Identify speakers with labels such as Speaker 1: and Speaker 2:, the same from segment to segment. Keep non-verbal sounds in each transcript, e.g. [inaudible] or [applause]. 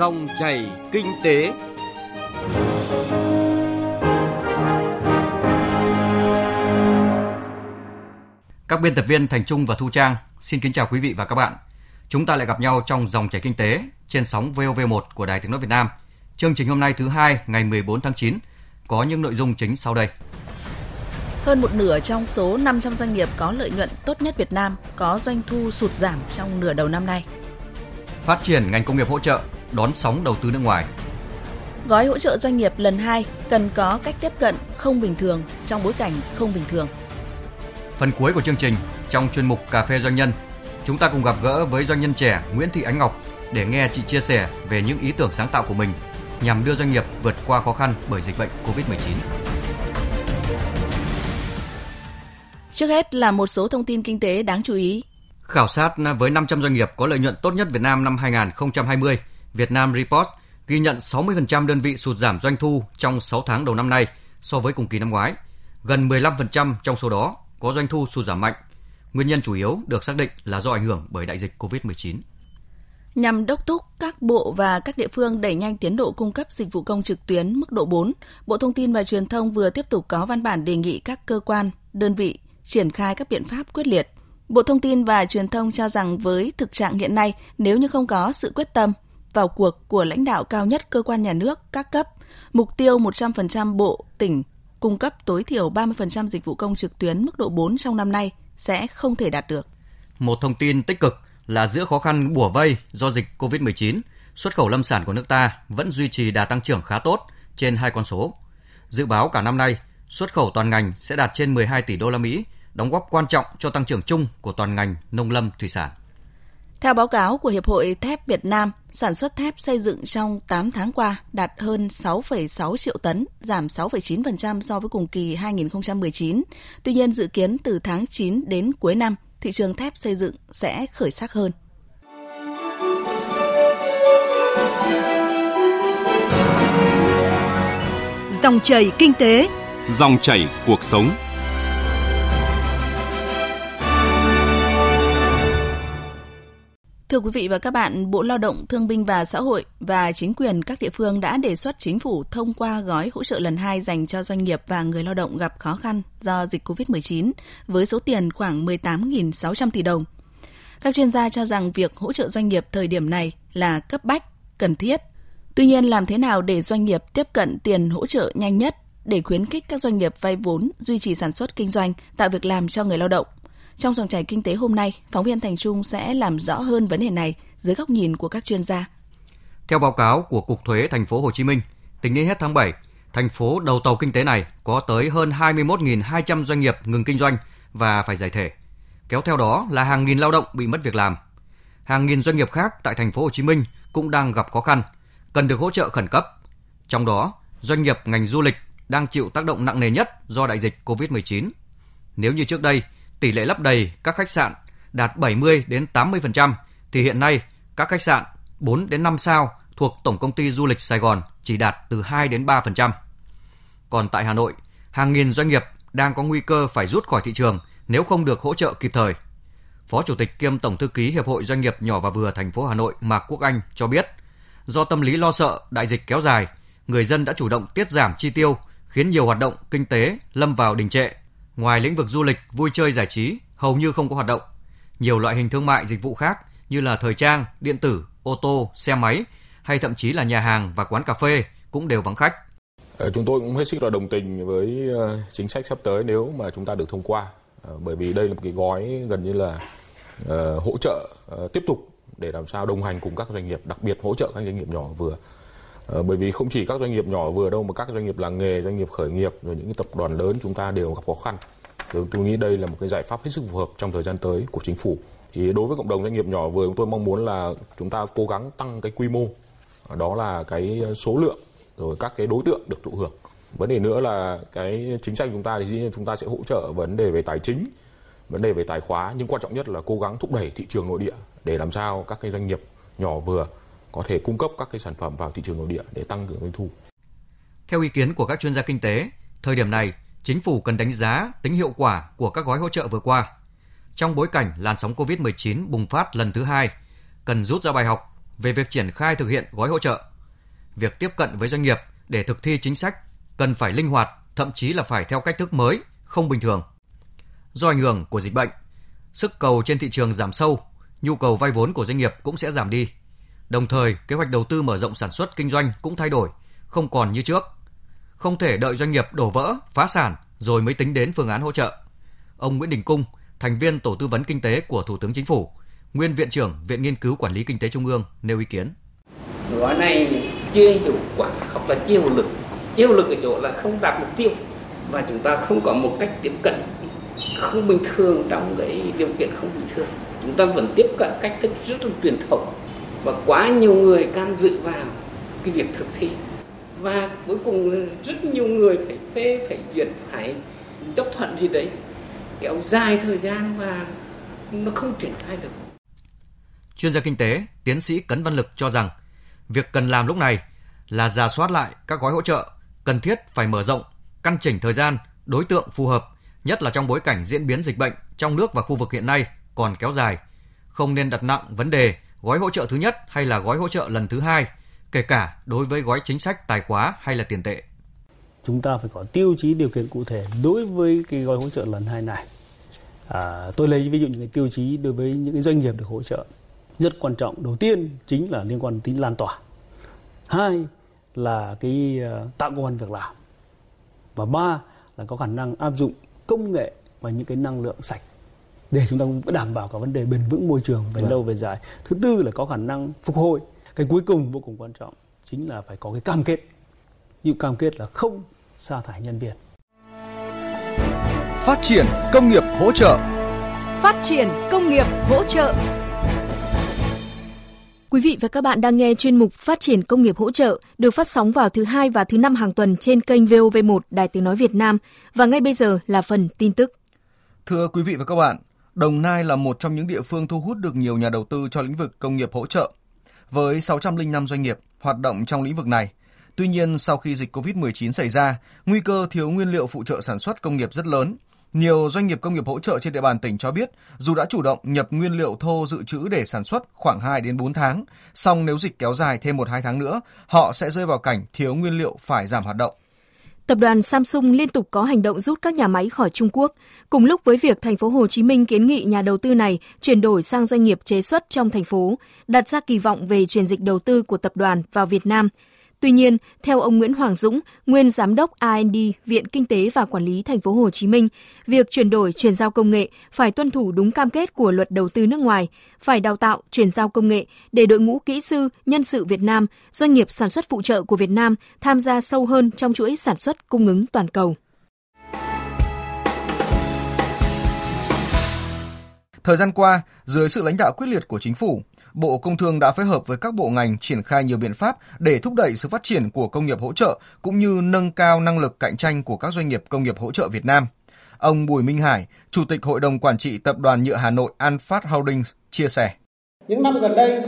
Speaker 1: Dòng chảy kinh tế.
Speaker 2: Các biên tập viên Thành Trung và Thu Trang xin kính chào quý vị và các bạn. Chúng ta lại gặp nhau trong dòng chảy kinh tế trên sóng VOV1 của Đài Tiếng nói Việt Nam. Chương trình hôm nay thứ hai ngày 14 tháng 9 có những nội dung chính sau đây.
Speaker 3: Hơn một nửa trong số 500 doanh nghiệp có lợi nhuận tốt nhất Việt Nam có doanh thu sụt giảm trong nửa đầu năm nay.
Speaker 2: Phát triển ngành công nghiệp hỗ trợ, đón sóng đầu tư nước ngoài.
Speaker 3: Gói hỗ trợ doanh nghiệp lần 2 cần có cách tiếp cận không bình thường trong bối cảnh không bình thường.
Speaker 2: Phần cuối của chương trình, trong chuyên mục Cà phê Doanh nhân, chúng ta cùng gặp gỡ với doanh nhân trẻ Nguyễn Thị Ánh Ngọc để nghe chị chia sẻ về những ý tưởng sáng tạo của mình nhằm đưa doanh nghiệp vượt qua khó khăn bởi dịch bệnh COVID-19.
Speaker 3: Trước hết là một số thông tin kinh tế đáng chú ý.
Speaker 2: Khảo sát với 500 doanh nghiệp có lợi nhuận tốt nhất Việt Nam năm 2020, Việt Nam Report ghi nhận 60% đơn vị sụt giảm doanh thu trong 6 tháng đầu năm nay so với cùng kỳ năm ngoái. Gần 15% trong số đó có doanh thu sụt giảm mạnh. Nguyên nhân chủ yếu được xác định là do ảnh hưởng bởi đại dịch COVID-19
Speaker 3: nhằm đốc thúc các bộ và các địa phương đẩy nhanh tiến độ cung cấp dịch vụ công trực tuyến mức độ 4, Bộ Thông tin và Truyền thông vừa tiếp tục có văn bản đề nghị các cơ quan, đơn vị triển khai các biện pháp quyết liệt. Bộ Thông tin và Truyền thông cho rằng với thực trạng hiện nay, nếu như không có sự quyết tâm, vào cuộc của lãnh đạo cao nhất cơ quan nhà nước các cấp, mục tiêu 100% bộ, tỉnh cung cấp tối thiểu 30% dịch vụ công trực tuyến mức độ 4 trong năm nay sẽ không thể đạt được.
Speaker 2: Một thông tin tích cực là giữa khó khăn bùa vây do dịch COVID-19, xuất khẩu lâm sản của nước ta vẫn duy trì đà tăng trưởng khá tốt trên hai con số. Dự báo cả năm nay, xuất khẩu toàn ngành sẽ đạt trên 12 tỷ đô la Mỹ, đóng góp quan trọng cho tăng trưởng chung của toàn ngành nông lâm thủy sản.
Speaker 3: Theo báo cáo của Hiệp hội Thép Việt Nam, sản xuất thép xây dựng trong 8 tháng qua đạt hơn 6,6 triệu tấn, giảm 6,9% so với cùng kỳ 2019. Tuy nhiên, dự kiến từ tháng 9 đến cuối năm, thị trường thép xây dựng sẽ khởi sắc hơn.
Speaker 4: Dòng chảy kinh tế,
Speaker 5: dòng chảy cuộc sống.
Speaker 3: Thưa quý vị và các bạn, Bộ Lao động, Thương binh và Xã hội và chính quyền các địa phương đã đề xuất chính phủ thông qua gói hỗ trợ lần 2 dành cho doanh nghiệp và người lao động gặp khó khăn do dịch COVID-19 với số tiền khoảng 18.600 tỷ đồng. Các chuyên gia cho rằng việc hỗ trợ doanh nghiệp thời điểm này là cấp bách, cần thiết. Tuy nhiên, làm thế nào để doanh nghiệp tiếp cận tiền hỗ trợ nhanh nhất để khuyến khích các doanh nghiệp vay vốn, duy trì sản xuất kinh doanh, tạo việc làm cho người lao động – trong dòng chảy kinh tế hôm nay, phóng viên Thành Trung sẽ làm rõ hơn vấn đề này dưới góc nhìn của các chuyên gia.
Speaker 2: Theo báo cáo của Cục Thuế Thành phố Hồ Chí Minh, tính đến hết tháng 7, thành phố đầu tàu kinh tế này có tới hơn 21.200 doanh nghiệp ngừng kinh doanh và phải giải thể. Kéo theo đó là hàng nghìn lao động bị mất việc làm. Hàng nghìn doanh nghiệp khác tại thành phố Hồ Chí Minh cũng đang gặp khó khăn, cần được hỗ trợ khẩn cấp. Trong đó, doanh nghiệp ngành du lịch đang chịu tác động nặng nề nhất do đại dịch COVID-19. Nếu như trước đây, tỷ lệ lấp đầy các khách sạn đạt 70 đến 80% thì hiện nay các khách sạn 4 đến 5 sao thuộc Tổng công ty Du lịch Sài Gòn chỉ đạt từ 2 đến 3%. Còn tại Hà Nội, hàng nghìn doanh nghiệp đang có nguy cơ phải rút khỏi thị trường nếu không được hỗ trợ kịp thời. Phó Chủ tịch kiêm Tổng thư ký Hiệp hội Doanh nghiệp nhỏ và vừa thành phố Hà Nội Mạc Quốc Anh cho biết, do tâm lý lo sợ đại dịch kéo dài, người dân đã chủ động tiết giảm chi tiêu, khiến nhiều hoạt động kinh tế lâm vào đình trệ Ngoài lĩnh vực du lịch, vui chơi giải trí hầu như không có hoạt động. Nhiều loại hình thương mại dịch vụ khác như là thời trang, điện tử, ô tô, xe máy hay thậm chí là nhà hàng và quán cà phê cũng đều vắng khách.
Speaker 6: Ờ, chúng tôi cũng hết sức là đồng tình với ờ, chính sách sắp tới nếu mà chúng ta được thông qua. Ờ, bởi vì đây là một cái gói gần như là hỗ trợ tiếp tục để làm sao đồng hành cùng các doanh nghiệp, đặc biệt hỗ trợ các doanh nghiệp nhỏ vừa. Ờ, bởi vì không chỉ các doanh nghiệp nhỏ vừa đâu mà các doanh nghiệp làng nghề, doanh nghiệp khởi nghiệp rồi những cái tập đoàn lớn chúng ta đều gặp khó khăn. Tôi, tôi nghĩ đây là một cái giải pháp hết sức phù hợp trong thời gian tới của chính phủ. Thì đối với cộng đồng doanh nghiệp nhỏ vừa chúng tôi mong muốn là chúng ta cố gắng tăng cái quy mô, ờ, đó là cái số lượng rồi các cái đối tượng được thụ hưởng. Vấn đề nữa là cái chính sách chúng ta thì dĩ nhiên chúng ta sẽ hỗ trợ vấn đề về tài chính, vấn đề về tài khóa nhưng quan trọng nhất là cố gắng thúc đẩy thị trường nội địa để làm sao các cái doanh nghiệp nhỏ vừa có thể cung cấp các cái sản phẩm vào thị trường nội địa để tăng cường doanh thu.
Speaker 2: Theo ý kiến của các chuyên gia kinh tế, thời điểm này chính phủ cần đánh giá tính hiệu quả của các gói hỗ trợ vừa qua. Trong bối cảnh làn sóng COVID-19 bùng phát lần thứ hai, cần rút ra bài học về việc triển khai thực hiện gói hỗ trợ. Việc tiếp cận với doanh nghiệp để thực thi chính sách cần phải linh hoạt, thậm chí là phải theo cách thức mới, không bình thường. Do ảnh hưởng của dịch bệnh, sức cầu trên thị trường giảm sâu, nhu cầu vay vốn của doanh nghiệp cũng sẽ giảm đi. Đồng thời, kế hoạch đầu tư mở rộng sản xuất kinh doanh cũng thay đổi, không còn như trước. Không thể đợi doanh nghiệp đổ vỡ, phá sản rồi mới tính đến phương án hỗ trợ. Ông Nguyễn Đình Cung, thành viên tổ tư vấn kinh tế của Thủ tướng Chính phủ, nguyên viện trưởng Viện Nghiên cứu Quản lý Kinh tế Trung ương nêu ý kiến.
Speaker 7: Gói này chưa hiệu quả hoặc là chưa hiệu lực. Chưa hiệu lực ở chỗ là không đạt mục tiêu và chúng ta không có một cách tiếp cận không bình thường trong cái điều kiện không bình thường. Chúng ta vẫn tiếp cận cách thức rất là truyền thống và quá nhiều người can dự vào cái việc thực thi và cuối cùng rất nhiều người phải phê phải duyệt phải chấp thuận gì đấy kéo dài thời gian và nó không triển khai được.
Speaker 2: Chuyên gia kinh tế, tiến sĩ Cấn Văn Lực cho rằng việc cần làm lúc này là giả soát lại các gói hỗ trợ, cần thiết phải mở rộng, căn chỉnh thời gian, đối tượng phù hợp, nhất là trong bối cảnh diễn biến dịch bệnh trong nước và khu vực hiện nay còn kéo dài. Không nên đặt nặng vấn đề gói hỗ trợ thứ nhất hay là gói hỗ trợ lần thứ hai, kể cả đối với gói chính sách tài khóa hay là tiền tệ.
Speaker 8: Chúng ta phải có tiêu chí điều kiện cụ thể đối với cái gói hỗ trợ lần hai này. À, tôi lấy ví dụ những cái tiêu chí đối với những cái doanh nghiệp được hỗ trợ rất quan trọng. Đầu tiên chính là liên quan đến tính lan tỏa. Hai là cái à, tạo công an việc làm. Và ba là có khả năng áp dụng công nghệ và những cái năng lượng sạch để chúng ta đảm bảo cả vấn đề bền vững môi trường về vâng. lâu về dài. Thứ tư là có khả năng phục hồi. Cái cuối cùng vô cùng quan trọng chính là phải có cái cam kết. Như cam kết là không sa thải nhân viên.
Speaker 9: Phát triển công nghiệp hỗ trợ.
Speaker 10: Phát triển công nghiệp hỗ trợ.
Speaker 4: Quý vị và các bạn đang nghe chuyên mục Phát triển công nghiệp hỗ trợ được phát sóng vào thứ hai và thứ năm hàng tuần trên kênh VOV1 Đài Tiếng Nói Việt Nam. Và ngay bây giờ là phần tin tức.
Speaker 9: Thưa quý vị và các bạn, Đồng Nai là một trong những địa phương thu hút được nhiều nhà đầu tư cho lĩnh vực công nghiệp hỗ trợ. Với 605 doanh nghiệp hoạt động trong lĩnh vực này, Tuy nhiên, sau khi dịch COVID-19 xảy ra, nguy cơ thiếu nguyên liệu phụ trợ sản xuất công nghiệp rất lớn. Nhiều doanh nghiệp công nghiệp hỗ trợ trên địa bàn tỉnh cho biết, dù đã chủ động nhập nguyên liệu thô dự trữ để sản xuất khoảng 2 đến 4 tháng, song nếu dịch kéo dài thêm 1-2 tháng nữa, họ sẽ rơi vào cảnh thiếu nguyên liệu phải giảm hoạt động.
Speaker 4: Tập đoàn Samsung liên tục có hành động rút các nhà máy khỏi Trung Quốc, cùng lúc với việc thành phố Hồ Chí Minh kiến nghị nhà đầu tư này chuyển đổi sang doanh nghiệp chế xuất trong thành phố, đặt ra kỳ vọng về chuyển dịch đầu tư của tập đoàn vào Việt Nam – Tuy nhiên, theo ông Nguyễn Hoàng Dũng, nguyên giám đốc R&D Viện Kinh tế và Quản lý Thành phố Hồ Chí Minh, việc chuyển đổi chuyển giao công nghệ phải tuân thủ đúng cam kết của luật đầu tư nước ngoài, phải đào tạo chuyển giao công nghệ để đội ngũ kỹ sư, nhân sự Việt Nam, doanh nghiệp sản xuất phụ trợ của Việt Nam tham gia sâu hơn trong chuỗi sản xuất cung ứng toàn cầu.
Speaker 9: Thời gian qua, dưới sự lãnh đạo quyết liệt của chính phủ, Bộ Công Thương đã phối hợp với các bộ ngành triển khai nhiều biện pháp để thúc đẩy sự phát triển của công nghiệp hỗ trợ cũng như nâng cao năng lực cạnh tranh của các doanh nghiệp công nghiệp hỗ trợ Việt Nam. Ông Bùi Minh Hải, Chủ tịch Hội đồng Quản trị Tập đoàn Nhựa Hà Nội Anfast Holdings chia sẻ.
Speaker 11: Những năm gần đây,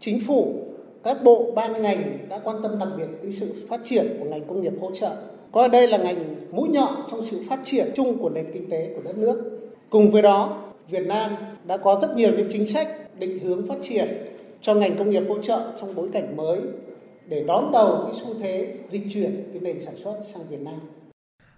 Speaker 11: chính phủ, các bộ, ban ngành đã quan tâm đặc biệt đến sự phát triển của ngành công nghiệp hỗ trợ. Coi đây là ngành mũi nhọn trong sự phát triển chung của nền kinh tế của đất nước. Cùng với đó, Việt Nam đã có rất nhiều những chính sách định hướng phát triển cho ngành công nghiệp hỗ trợ trong bối cảnh mới để đón đầu cái xu thế dịch chuyển cái nền sản xuất sang Việt Nam.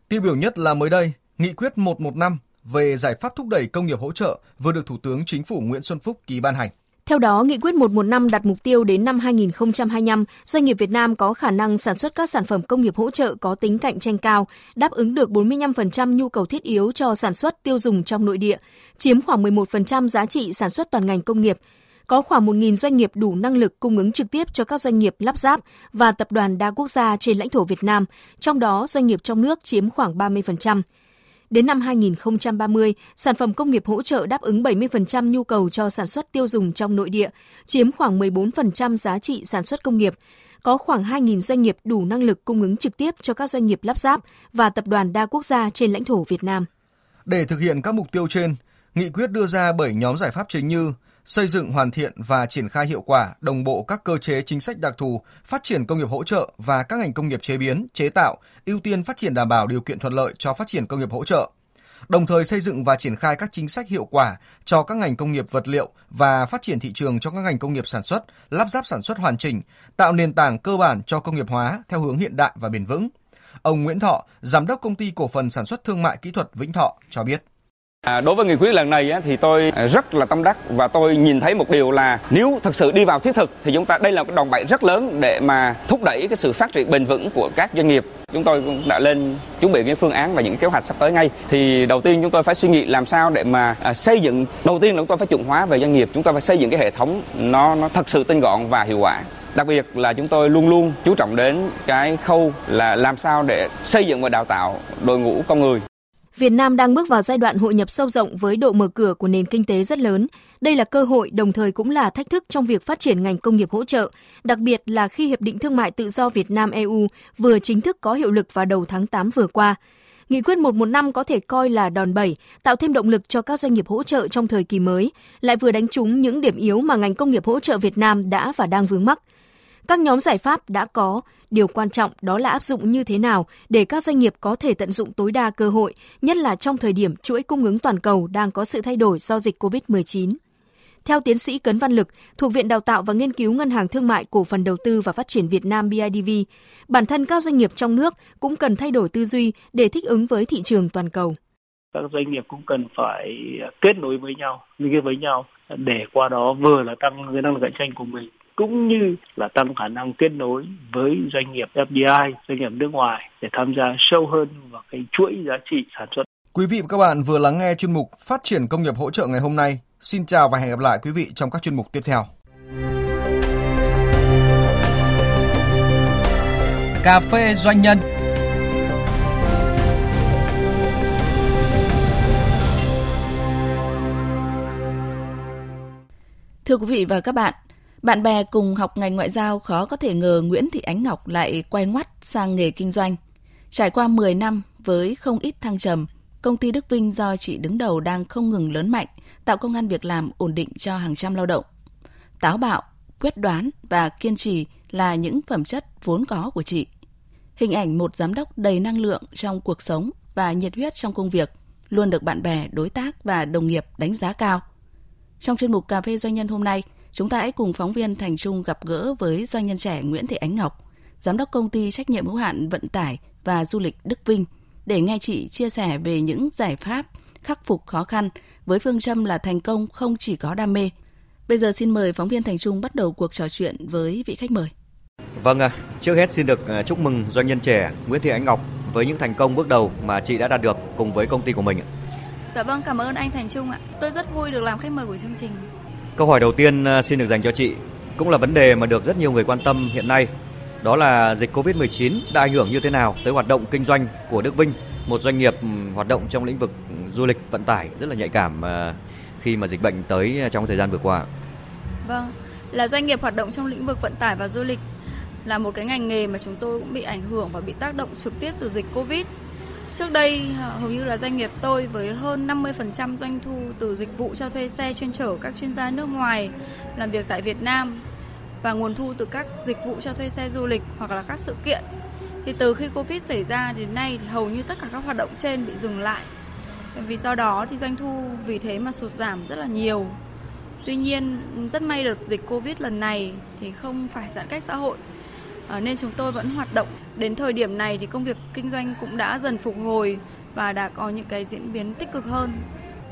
Speaker 9: Tiêu biểu nhất là mới đây, Nghị quyết 115 về giải pháp thúc đẩy công nghiệp hỗ trợ vừa được Thủ tướng Chính phủ Nguyễn Xuân Phúc ký ban hành.
Speaker 4: Theo đó, Nghị quyết 115 đặt mục tiêu đến năm 2025, doanh nghiệp Việt Nam có khả năng sản xuất các sản phẩm công nghiệp hỗ trợ có tính cạnh tranh cao, đáp ứng được 45% nhu cầu thiết yếu cho sản xuất tiêu dùng trong nội địa, chiếm khoảng 11% giá trị sản xuất toàn ngành công nghiệp. Có khoảng 1.000 doanh nghiệp đủ năng lực cung ứng trực tiếp cho các doanh nghiệp lắp ráp và tập đoàn đa quốc gia trên lãnh thổ Việt Nam, trong đó doanh nghiệp trong nước chiếm khoảng 30%. Đến năm 2030, sản phẩm công nghiệp hỗ trợ đáp ứng 70% nhu cầu cho sản xuất tiêu dùng trong nội địa, chiếm khoảng 14% giá trị sản xuất công nghiệp. Có khoảng 2.000 doanh nghiệp đủ năng lực cung ứng trực tiếp cho các doanh nghiệp lắp ráp và tập đoàn đa quốc gia trên lãnh thổ Việt Nam.
Speaker 9: Để thực hiện các mục tiêu trên, nghị quyết đưa ra 7 nhóm giải pháp chính như xây dựng hoàn thiện và triển khai hiệu quả đồng bộ các cơ chế chính sách đặc thù, phát triển công nghiệp hỗ trợ và các ngành công nghiệp chế biến, chế tạo, ưu tiên phát triển đảm bảo điều kiện thuận lợi cho phát triển công nghiệp hỗ trợ. đồng thời xây dựng và triển khai các chính sách hiệu quả cho các ngành công nghiệp vật liệu và phát triển thị trường cho các ngành công nghiệp sản xuất, lắp ráp sản xuất hoàn chỉnh, tạo nền tảng cơ bản cho công nghiệp hóa theo hướng hiện đại và bền vững. Ông Nguyễn Thọ, giám đốc công ty cổ phần sản xuất thương mại kỹ thuật Vĩnh Thọ cho biết.
Speaker 12: À, đối với nghị quyết lần này thì tôi rất là tâm đắc và tôi nhìn thấy một điều là nếu thực sự đi vào thiết thực thì chúng ta đây là một đòn bẩy rất lớn để mà thúc đẩy cái sự phát triển bền vững của các doanh nghiệp. Chúng tôi cũng đã lên chuẩn bị cái phương án và những kế hoạch sắp tới ngay. Thì đầu tiên chúng tôi phải suy nghĩ làm sao để mà à, xây dựng đầu tiên là chúng tôi phải chuẩn hóa về doanh nghiệp, chúng ta phải xây dựng cái hệ thống nó nó thật sự tinh gọn và hiệu quả. Đặc biệt là chúng tôi luôn luôn chú trọng đến cái khâu là làm sao để xây dựng và đào tạo đội ngũ con người
Speaker 4: Việt Nam đang bước vào giai đoạn hội nhập sâu rộng với độ mở cửa của nền kinh tế rất lớn. Đây là cơ hội đồng thời cũng là thách thức trong việc phát triển ngành công nghiệp hỗ trợ, đặc biệt là khi Hiệp định Thương mại Tự do Việt Nam EU vừa chính thức có hiệu lực vào đầu tháng 8 vừa qua. Nghị quyết 115 có thể coi là đòn bẩy, tạo thêm động lực cho các doanh nghiệp hỗ trợ trong thời kỳ mới, lại vừa đánh trúng những điểm yếu mà ngành công nghiệp hỗ trợ Việt Nam đã và đang vướng mắc – các nhóm giải pháp đã có, điều quan trọng đó là áp dụng như thế nào để các doanh nghiệp có thể tận dụng tối đa cơ hội, nhất là trong thời điểm chuỗi cung ứng toàn cầu đang có sự thay đổi do dịch COVID-19. Theo tiến sĩ Cấn Văn Lực, thuộc Viện Đào tạo và Nghiên cứu Ngân hàng Thương mại Cổ phần Đầu tư và Phát triển Việt Nam BIDV, bản thân các doanh nghiệp trong nước cũng cần thay đổi tư duy để thích ứng với thị trường toàn cầu.
Speaker 8: Các doanh nghiệp cũng cần phải kết nối với nhau, liên kết với nhau để qua đó vừa là tăng cái năng lực cạnh tranh của mình cũng như là tăng khả năng kết nối với doanh nghiệp FDI, doanh nghiệp nước ngoài để tham gia sâu hơn vào cái chuỗi giá trị sản xuất.
Speaker 9: Quý vị và các bạn vừa lắng nghe chuyên mục Phát triển công nghiệp hỗ trợ ngày hôm nay. Xin chào và hẹn gặp lại quý vị trong các chuyên mục tiếp theo.
Speaker 1: Cà phê doanh nhân
Speaker 3: Thưa quý vị và các bạn, bạn bè cùng học ngành ngoại giao khó có thể ngờ Nguyễn Thị Ánh Ngọc lại quay ngoắt sang nghề kinh doanh. Trải qua 10 năm với không ít thăng trầm, công ty Đức Vinh do chị đứng đầu đang không ngừng lớn mạnh, tạo công an việc làm ổn định cho hàng trăm lao động. Táo bạo, quyết đoán và kiên trì là những phẩm chất vốn có của chị. Hình ảnh một giám đốc đầy năng lượng trong cuộc sống và nhiệt huyết trong công việc luôn được bạn bè, đối tác và đồng nghiệp đánh giá cao. Trong chuyên mục Cà phê Doanh nhân hôm nay, Chúng ta hãy cùng phóng viên Thành Trung gặp gỡ với doanh nhân trẻ Nguyễn Thị Ánh Ngọc, giám đốc công ty trách nhiệm hữu hạn vận tải và du lịch Đức Vinh để nghe chị chia sẻ về những giải pháp khắc phục khó khăn với phương châm là thành công không chỉ có đam mê. Bây giờ xin mời phóng viên Thành Trung bắt đầu cuộc trò chuyện với vị khách mời.
Speaker 2: Vâng ạ, trước hết xin được à, chúc mừng doanh nhân trẻ Nguyễn Thị Ánh Ngọc với những thành công bước đầu mà chị đã đạt được cùng với công ty của mình.
Speaker 13: Dạ vâng, cảm ơn anh Thành Trung ạ. Tôi rất vui được làm khách mời của chương trình.
Speaker 2: Câu hỏi đầu tiên à, xin được dành cho chị, cũng là vấn đề mà được rất nhiều người quan tâm hiện nay. Đó là dịch Covid-19 đã ảnh hưởng như thế nào tới hoạt động kinh doanh của Đức Vinh, một doanh nghiệp hoạt động trong lĩnh vực du lịch vận tải rất là nhạy cảm à, khi mà dịch bệnh tới à, trong thời gian vừa qua.
Speaker 13: Vâng, là doanh nghiệp hoạt động trong lĩnh vực vận tải và du lịch là một cái ngành nghề mà chúng tôi cũng bị ảnh hưởng và bị tác động trực tiếp từ dịch Covid. Trước đây à, hầu như là doanh nghiệp tôi với hơn 50% doanh thu từ dịch vụ cho thuê xe chuyên chở các chuyên gia nước ngoài làm việc tại Việt Nam và nguồn thu từ các dịch vụ cho thuê xe du lịch hoặc là các sự kiện. Thì từ khi Covid xảy ra đến nay thì hầu như tất cả các hoạt động trên bị dừng lại. Vì do đó thì doanh thu vì thế mà sụt giảm rất là nhiều. Tuy nhiên, rất may đợt dịch Covid lần này thì không phải giãn cách xã hội Ờ, nên chúng tôi vẫn hoạt động. Đến thời điểm này thì công việc kinh doanh cũng đã dần phục hồi và đã có những cái diễn biến tích cực hơn.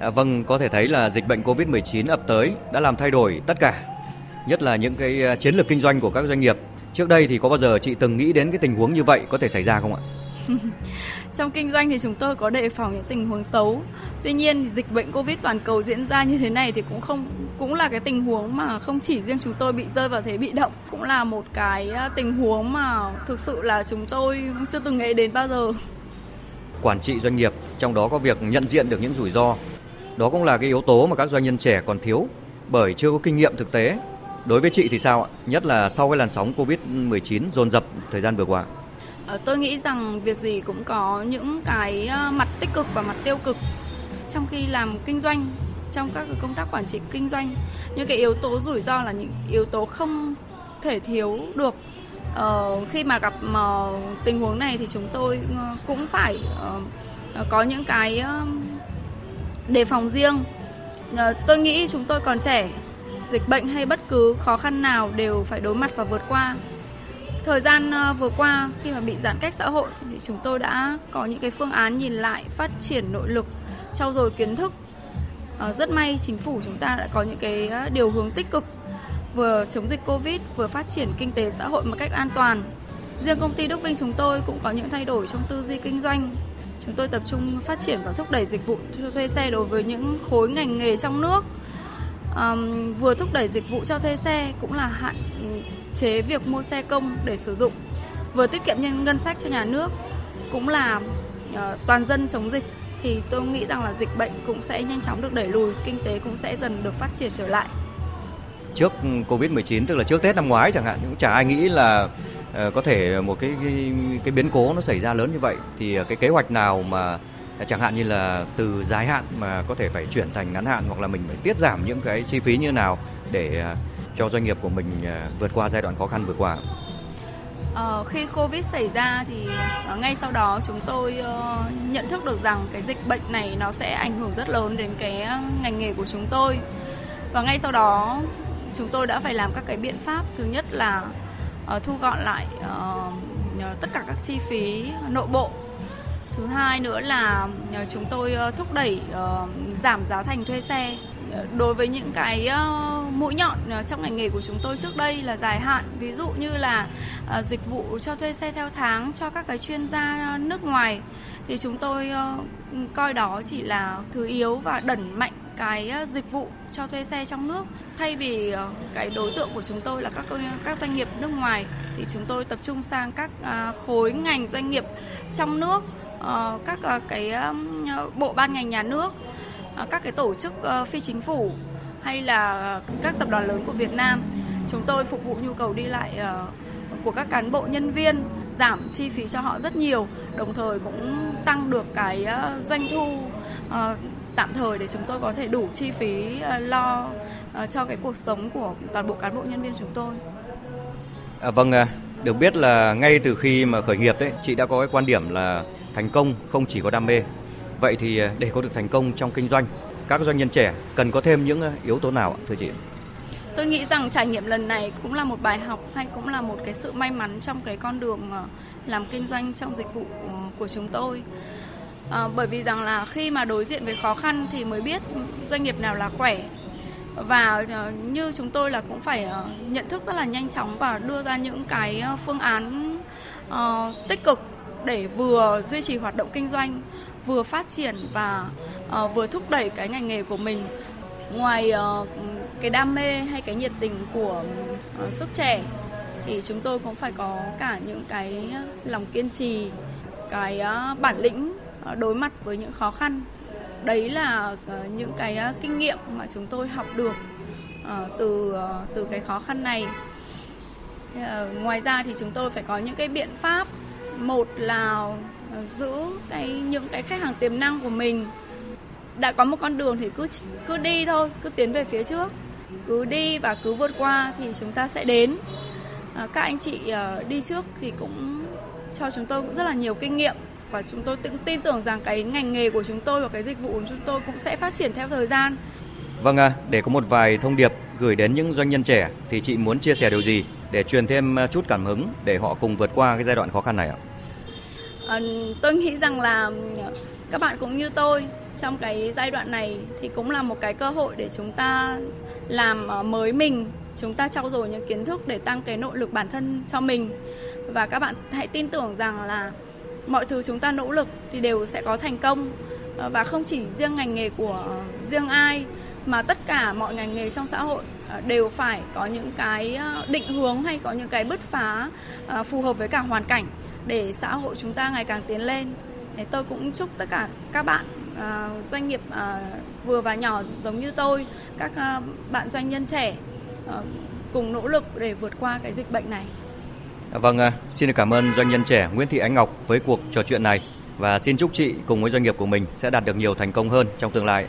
Speaker 2: À, vâng, có thể thấy là dịch bệnh Covid-19 ập tới đã làm thay đổi tất cả, nhất là những cái à, chiến lược kinh doanh của các doanh nghiệp. Trước đây thì có bao giờ chị từng nghĩ đến cái tình huống như vậy có thể xảy ra không ạ? [laughs]
Speaker 13: Trong kinh doanh thì chúng tôi có đề phòng những tình huống xấu. Tuy nhiên dịch bệnh Covid toàn cầu diễn ra như thế này thì cũng không cũng là cái tình huống mà không chỉ riêng chúng tôi bị rơi vào thế bị động, cũng là một cái à, tình huống mà thực sự là chúng tôi chưa từng nghĩ đến bao giờ.
Speaker 2: Quản trị doanh nghiệp, trong đó có việc nhận diện được những rủi ro. Đó cũng là cái yếu tố mà các doanh nhân trẻ còn thiếu bởi chưa có kinh nghiệm thực tế. Đối với chị thì sao ạ? Nhất là sau cái làn sóng Covid-19 dồn dập thời gian vừa qua.
Speaker 13: Ờ, tôi nghĩ rằng việc gì cũng có những cái ờ, mặt tích cực và mặt tiêu cực trong khi làm kinh doanh trong các công tác quản trị kinh doanh những cái yếu tố rủi ro là những yếu tố không thể thiếu được ờ, khi mà gặp uh, tình huống này thì chúng tôi cũng phải uh, có những cái uh, đề phòng riêng. Tôi nghĩ chúng tôi còn trẻ, dịch bệnh hay bất cứ khó khăn nào đều phải đối mặt và vượt qua. Thời gian ờ, vừa qua khi mà bị giãn cách xã hội thì chúng tôi đã có những cái phương án nhìn lại phát triển nội lực, trau dồi kiến thức. Ờ, rất may chính phủ chúng ta đã có những cái ờ, điều hướng tích cực vừa chống dịch Covid vừa phát triển kinh tế xã hội một cách an toàn. Riêng công ty Đức Vinh chúng tôi cũng có những thay đổi trong tư duy kinh doanh. Chúng tôi tập trung phát triển và thúc đẩy dịch vụ cho thuê xe đối với những khối ngành nghề trong nước. Um, vừa thúc đẩy dịch vụ cho thuê xe cũng là hạn chế việc mua xe công để sử dụng, vừa tiết kiệm nhân ngân sách cho nhà nước, cũng là uh, toàn dân chống dịch. Thì tôi nghĩ rằng là dịch bệnh cũng sẽ nhanh chóng được đẩy lùi, kinh tế cũng sẽ dần được phát triển trở lại.
Speaker 2: Trước ừ, Covid-19 tức là trước Tết năm ngoái chẳng hạn cũng chả ai nghĩ là uh, có thể một cái, cái cái biến cố nó xảy ra lớn như vậy. Thì ờ, cái kế hoạch nào mà chẳng hạn như là từ dài hạn mà có thể phải chuyển thành ngắn hạn hoặc là mình phải tiết giảm những cái chi phí như nào để uh, cho doanh nghiệp của mình à, vượt qua giai đoạn khó khăn vừa qua.
Speaker 13: Ờ, khi Covid xảy ra thì ờ, ngay sau đó chúng tôi ờ, nhận thức được rằng cái dịch bệnh này nó sẽ ảnh hưởng rất lớn đến cái ờ, ngành nghề của chúng tôi. Và ngay sau đó chúng tôi đã phải làm các cái biện pháp. Thứ nhất là uh, thu gọn lại uh, tất cả các chi phí nội bộ. Thứ hai nữa là uh, chúng tôi uh, thúc đẩy uh, giảm giá thành thuê xe. Đối với những cái uh, mũi nhọn ờ, trong ngành nghề của chúng tôi trước đây là dài hạn. Ví dụ như là ờ, dịch vụ cho thuê xe theo tháng cho các cái chuyên gia nước ngoài thì chúng tôi ờ, coi đó chỉ là thứ yếu và đẩy mạnh cái dịch vụ cho thuê xe trong nước. Thay vì cái đối tượng của chúng tôi là các các doanh nghiệp nước ngoài thì chúng tôi tập trung sang các khối ngành doanh nghiệp trong nước các cái bộ ban ngành nhà nước các cái tổ chức phi chính phủ hay là các tập đoàn lớn của Việt Nam chúng tôi phục vụ nhu cầu đi lại ờ, của các cán bộ nhân viên giảm chi phí cho họ rất nhiều đồng thời cũng tăng được cái ờ, doanh thu ờ, tạm thời để chúng tôi có thể đủ chi phí lo cho cái cuộc sống của toàn bộ cán bộ nhân viên chúng tôi.
Speaker 2: À, vâng, à, được biết là ngay từ khi mà khởi nghiệp đấy, chị đã có cái quan điểm là thành công không chỉ có đam mê. Vậy thì à, để có được thành công trong kinh doanh, các doanh nhân trẻ cần có thêm những ờ, yếu tố nào thưa chị?
Speaker 13: Tôi nghĩ rằng trải nghiệm lần này cũng là một bài học hay cũng là một cái sự may mắn trong cái con đường ờ, làm kinh doanh trong dịch vụ ờ, của chúng tôi. À, bởi vì rằng là khi mà đối diện với khó khăn thì mới biết doanh nghiệp nào là khỏe và như chúng tôi là cũng phải nhận thức rất là nhanh chóng và đưa ra những cái phương án uh, tích cực để vừa duy trì hoạt động kinh doanh vừa phát triển và uh, vừa thúc đẩy cái ngành nghề của mình. Ngoài uh, cái đam mê hay cái nhiệt tình của uh, sức trẻ thì chúng tôi cũng phải có cả những cái lòng kiên trì cái uh, bản lĩnh uh, đối mặt với những khó khăn. Đấy là những cái kinh nghiệm mà chúng tôi học được từ từ cái khó khăn này. Ngoài ra thì chúng tôi phải có những cái biện pháp. Một là giữ cái những cái khách hàng tiềm năng của mình đã có một con đường thì cứ cứ đi thôi cứ tiến về phía trước cứ đi và cứ vượt qua thì chúng ta sẽ đến các anh chị đi trước thì cũng cho chúng tôi cũng rất là nhiều kinh nghiệm và chúng tôi tin tưởng rằng cái ngành nghề của chúng tôi và cái dịch vụ của chúng tôi cũng sẽ phát triển theo thời gian.
Speaker 2: Vâng à, để có một vài thông điệp gửi đến những doanh nhân trẻ thì chị muốn chia sẻ điều gì để truyền thêm à, chút cảm hứng để họ cùng vượt qua cái giai đoạn khó khăn này ạ?
Speaker 13: À, tôi nghĩ rằng là các bạn cũng như tôi trong cái giai đoạn này thì cũng là một cái cơ hội để chúng ta làm ờ, mới mình, chúng ta trau dồi những kiến thức để tăng cái nội lực bản thân cho mình. Và các bạn hãy tin tưởng rằng là mọi thứ chúng ta nỗ lực thì đều sẽ có thành công. Ờ, và không chỉ riêng ngành nghề của riêng ai mà tất cả mọi ngành nghề trong xã hội ờ, đều phải có những cái định hướng hay có những cái bứt phá phù hợp với cả hoàn cảnh để xã hội chúng ta ngày càng tiến lên. Thế tôi cũng chúc tất cả các bạn doanh nghiệp vừa và nhỏ giống như tôi, các bạn doanh nhân trẻ cùng nỗ lực để vượt qua cái dịch bệnh này.
Speaker 2: Vâng, à, xin cảm ơn doanh nhân trẻ Nguyễn Thị Ánh Ngọc với cuộc trò chuyện này và xin chúc chị cùng với doanh nghiệp của mình sẽ đạt được nhiều thành công hơn trong tương lai.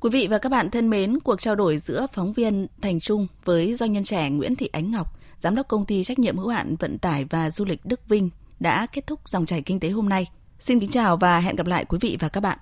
Speaker 3: Quý vị và các bạn thân mến, cuộc trao đổi giữa phóng viên Thành Trung với doanh nhân trẻ Nguyễn Thị Ánh Ngọc, giám đốc công ty trách nhiệm hữu hạn vận tải và du lịch Đức Vinh đã kết thúc dòng chảy kinh tế hôm nay. Xin kính chào và hẹn gặp lại quý vị và các bạn.